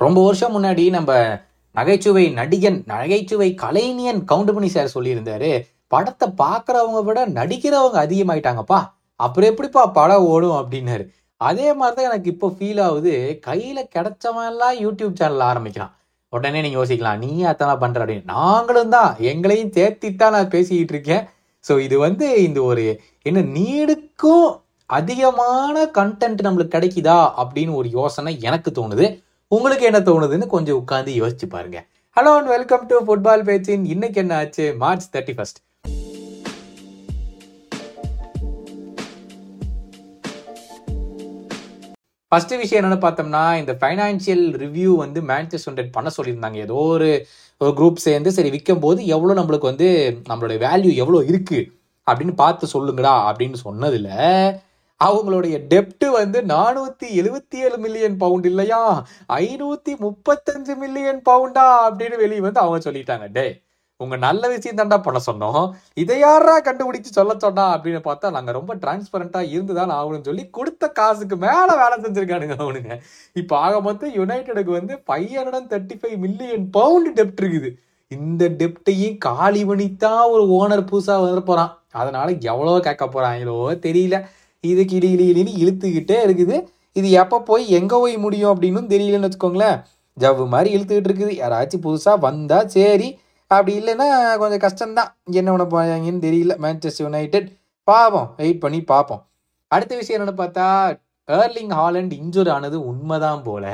ரொம்ப வருஷம் முன்னாடி நம்ம நகைச்சுவை நடிகன் நகைச்சுவை கலைஞன் கவுண்டமணி சார் சொல்லியிருந்தாரு படத்தை பார்க்குறவங்க விட நடிக்கிறவங்க அதிகமாயிட்டாங்கப்பா. அப்புறம் எப்படிப்பா படம் ஓடும்? அப்படின்னாரு. அதே மாதிரி தான் எனக்கு இப்போ ஃபீல் ஆகுது. கையில் கிடைச்சவன் எல்லாம் யூடியூப் சேனல் ஆரம்பிக்கிறான். உடனே நீங்கள் யோசிக்கலாம் நீ அத்தனை பண்ணுற அப்படின்னு. நாங்களும் தான். எங்களையும் தேர்த்தித்தான் நான் பேசிக்கிட்டு இருக்கேன். ஸோ இது வந்து இந்த ஒரு என்ன நீடுக்கும் அதிகமான கண்டென்ட் நம்மளுக்கு கிடைக்குதா அப்படின்னு ஒரு யோசனை எனக்கு தோணுது. உங்களுக்கு என்ன தோணுதுன்னு கொஞ்சம் உட்காந்து யோசிச்சு பாருங்க. Hello and welcome to football பேச்சின் இன்னைக்கு என்ன ஆச்சு? மார்ச் தேர்ட்டி ஃபர்ஸ்ட் ஃபர்ஸ்ட் விஷயம் என்னென்னு பார்த்தோம்னா இந்த ஃபைனான்சியல் ரிவ்யூ வந்து மேன்செஸ்டர் யுனைடெட் பண்ண சொல்லியிருந்தாங்க. ஏதோ ஒரு ஒரு குரூப் சேர்ந்து சரி விற்கும் போது எவ்வளோ நம்மளுக்கு வந்து நம்மளுடைய வேல்யூ எவ்வளோ இருக்கு? அப்படின்னு பார்த்து சொல்லுங்கடா அப்படின்னு சொன்னதுல அவங்களுடைய டெப்ட் வந்து நானூத்தி எழுபத்தி ஏழு மில்லியன் பவுண்ட் இல்லையா? ஐநூத்தி முப்பத்தஞ்சு மில்லியன் பவுண்டா அப்படின்னு வெளியே வந்து அவங்க சொல்லிட்டாங்க. டே உங்க நல்ல விஷயம் தாண்டா பண்ண சொன்னோம். இதை யாரா கண்டுபிடிச்சு சொல்ல சொன்னா? அப்படின்னு பார்த்தா நாங்க ரொம்ப டிரான்ஸ்பரண்டா இருந்துதான் ஆகணும்னு சொல்லி கொடுத்த காசுக்கு மேல வேலை செஞ்சிருக்கானுங்க அவனுங்க. இப்ப ஆக மொத்தம் யுனைடெடுக்கு வந்து five hundred thirty five million pound டெப்ட் இருக்குது. இந்த டெப்டையும் காலி பண்ணித்தான் ஒரு ஓனர் புதுசா வந்து போறான். அதனால எவ்வளோ கேட்க போறாங்களோ தெரியல. இது கிளி கிளி கிளின்னு இழுத்துக்கிட்டே இருக்குது. இது எப்போ போய் எங்கே போய் முடியும் அப்படின்னு தெரியலன்னு வச்சுக்கோங்களேன். ஜவ்வு மாதிரி இழுத்துக்கிட்டு இருக்குது. யாராச்சும் புதுசாக வந்தால் சரி. அப்படி இல்லைன்னா கொஞ்சம் கஷ்டம்தான். என்ன பண்ண போறாங்கன்னு தெரியல. மேன்செஸ்டர் யுனைடெட் பார்ப்போம் வெயிட் பண்ணி பார்ப்போம். அடுத்த விஷயம் என்னென்னு பார்த்தா ஏர்லிங் ஹாலண்ட் இன்ஜூர் ஆனது உண்மைதான் போல.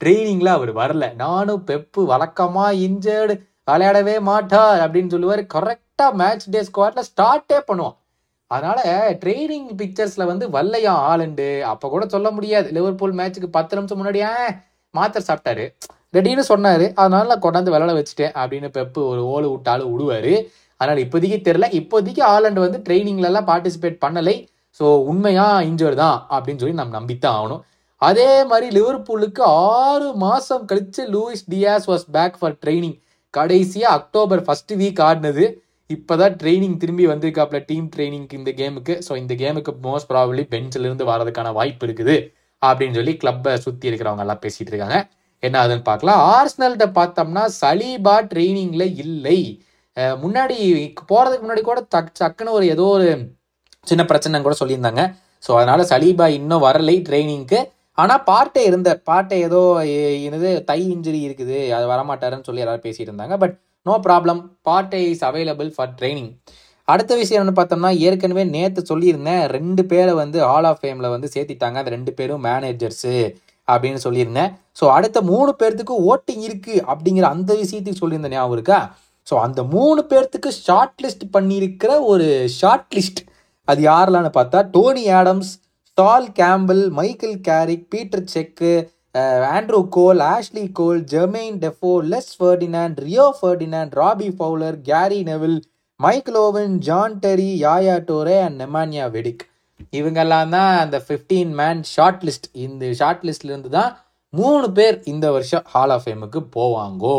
ட்ரைனிங்கில் அவர் வரல. நானும் பெப்பு வழக்கமாக இன்ஜர்டு விளையாடவே மாட்டார் அப்படின்னு சொல்லுவார். கரெக்டாக மேட்ச் டே ஸ்குவாட்டில் ஸ்டார்ட்டே பண்ணுவான். அதனால ட்ரைனிங் பிக்சர்ஸ்ல வந்து வல்லையா ஆலண்டு அப்ப கூட சொல்ல முடியாது. லிவர்பூல் மேட்ச்சுக்கு பத்து நிமிஷம் முன்னாடியே மாத்தர் சாப்பிட்டாரு. ரெடின்னு சொன்னாரு. அதனால நான் கொண்டாந்து விளாட வச்சுட்டேன். அப்படின்னு பெப்பு ஒரு ஓடு விட்டாலும் விடுவாரு. அதனால இப்போதைக்கு தெரில இப்போதைக்கு ஆலண்ட் வந்து ட்ரைனிங்லலாம் பார்ட்டிசிபேட் பண்ணலை. ஸோ உண்மையா இன்ஜோர் தான் அப்படின்னு சொல்லி நம்ம நம்பித்தான் ஆகணும். அதே மாதிரி லிவர்பூலுக்கு ஆறு மாதம் கழிச்சு Luis Diaz was back for training கடைசியாக அக்டோபர் ஃபர்ஸ்ட் வீக் ஆடினது. இப்போதான் ட்ரைனிங் திரும்பி வந்திருக்காப்ல டீம் ட்ரைனிங்க்கு இந்த கேமுக்கு ஸோ இந்த கேமுக்கு மோஸ்ட் ப்ராபப்ளி பெஞ்சில் இருந்து வரதுக்கான வாய்ப்பு இருக்குது அப்படின்னு சொல்லி கிளப்பை சுற்றி இருக்கிறவங்க எல்லாம் பேசிட்டு இருக்காங்க. என்ன ஆகுதுன்னு பார்க்கலாம். ஆர்ஸ்னல்கிட்ட பார்த்தோம்னா சலீபா ட்ரைனிங்ல இல்லை. முன்னாடி போறதுக்கு முன்னாடி கூட டக் சக்குன்னு ஒரு ஏதோ ஒரு சின்ன பிரச்சனை கூட சொல்லியிருந்தாங்க. ஸோ அதனால சலீபா இன்னும் வரலை ட்ரைனிங்க்கு ஆனால் பாட்டே இருந்த பாட்டே ஏதோ என்னது தை இன்ஜுரி இருக்குது. அது வரமாட்டாருன்னு சொல்லி எல்லாரும் பேசிட்டு இருந்தாங்க. But no problem Partey is available for training அடுத்த விஷயம் என்ன பார்த்தோம்னா ஏற்கனவே நேற்று சொல்லியிருந்தேன் ரெண்டு பேரை வந்து ஹால் ஆஃப் ஃபேமில் வந்து சேர்த்திட்டாங்க. அந்த ரெண்டு பேரும் மேனேஜர்ஸு அப்படின்னு சொல்லியிருந்தேன். ஸோ அடுத்த மூணு பேர்த்துக்கு ஓட்டிங் இருக்குது அப்படிங்கிற அந்த விஷயத்துக்கு சொல்லியிருந்தேன் ஞாபகம் இருக்கா? ஸோ அந்த மூணு பேர்த்துக்கு ஷார்ட் லிஸ்ட் பண்ணியிருக்கிற ஒரு ஷார்ட் லிஸ்ட் அது யாரெல்லாம்னு பார்த்தா Tony Adams Sol Campbell Michael Carrick Peter Cech Andrew Cole Ashley Cole Jermain Defoe Les Ferdinand Rio Ferdinand Robbie Fowler Gary Neville Michael Owen John Terry Yaya Toure and Nemanja Vidic. இவங்கெல்லாம் தான் அந்த 15 man short list இந்த short லிஸ்ட்லேருந்து தான் மூணு பேர் இந்த வருஷம் ஹால் ஆஃப் ஃபேமுக்கு போவாங்கோ.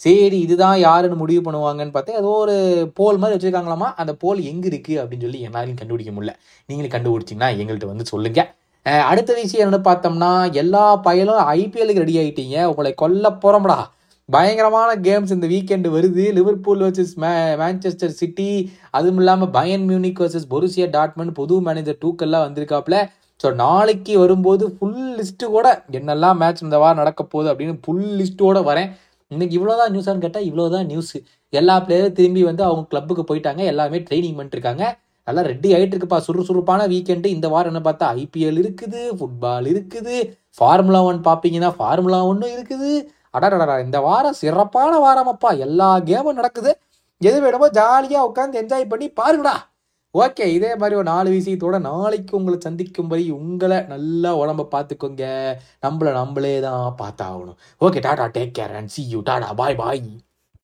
சரி இதுதான் யாருன்னு முடிவு பண்ணுவாங்கன்னு பார்த்தா ஏதோ ஒரு போல் மாதிரி வச்சிருக்காங்களாமா? அந்த போல் எங்கே இருக்குது அப்படின்னு சொல்லி எல்லாரையும் கண்டுபிடிக்க முடியல. நீங்களும் கண்டுபிடிச்சிங்கன்னா எங்கள்கிட்ட வந்து சொல்லுங்கள் அடுத்த விஷயம் என்னென்னு பார்த்தோம்னா எல்லா பயலும் ஐபிஎலுக்கு ரெடி ஆகிட்டீங்க உங்களை கொல்ல போகிறோம்டா பயங்கரமான கேம்ஸ் இந்த வீக்கெண்டு வருது. லிவர்பூல் வர்சஸ் மே மேன்செஸ்டர் சிட்டி அதுவும் இல்லாமல் Bayern Munich versus Borussia Dortmund புது மேனேஜர் டூக்கெல்லாம் வந்திருக்காப்ல ஸோ நாளைக்கு வரும்போது ஃபுல் லிஸ்ட்டு கூட என்னெல்லாம் மேட்ச் இந்த வாரம் நடக்க போகுது அப்படின்னு ஃபுல் லிஸ்ட்டோட வரேன். இன்னைக்கு இவ்வளோதான் நியூஸான்னு கேட்டால் இவ்வளோதான் நியூஸ் எல்லா பிளேயரும் திரும்பி வந்து அவங்க கிளப்புக்கு போயிட்டாங்க. எல்லாமே ட்ரைனிங் பண்ணிட்டுருக்காங்க நல்லா ரெடி ஆகிட்டு இருக்குப்பா சுறுசுறுப்பான வீக்கெண்டு இந்த வாரம் என்ன பார்த்தா ஐபிஎல் இருக்குது ஃபுட்பால் இருக்குது ஃபார்முலா ஒன் பார்ப்பீங்கன்னா ஃபார்முலா ஒன்றும் இருக்குது அடடடா இந்த வாரம் சிறப்பான வாரமப்பா எல்லா கேமும் நடக்குது எது வேணுமோ ஜாலியாக உட்காந்து என்ஜாய் பண்ணி பாருங்கடா. ஓகே இதே மாதிரி ஒரு நாலு விஷயத்தோட நாளைக்கு உங்களை சந்திக்கும்படி உங்களை நல்லா உடம்ப பார்த்துக்கோங்க நம்மள நம்மளே தான் பார்த்தாகணும் okay tata take care and see you tata bye bye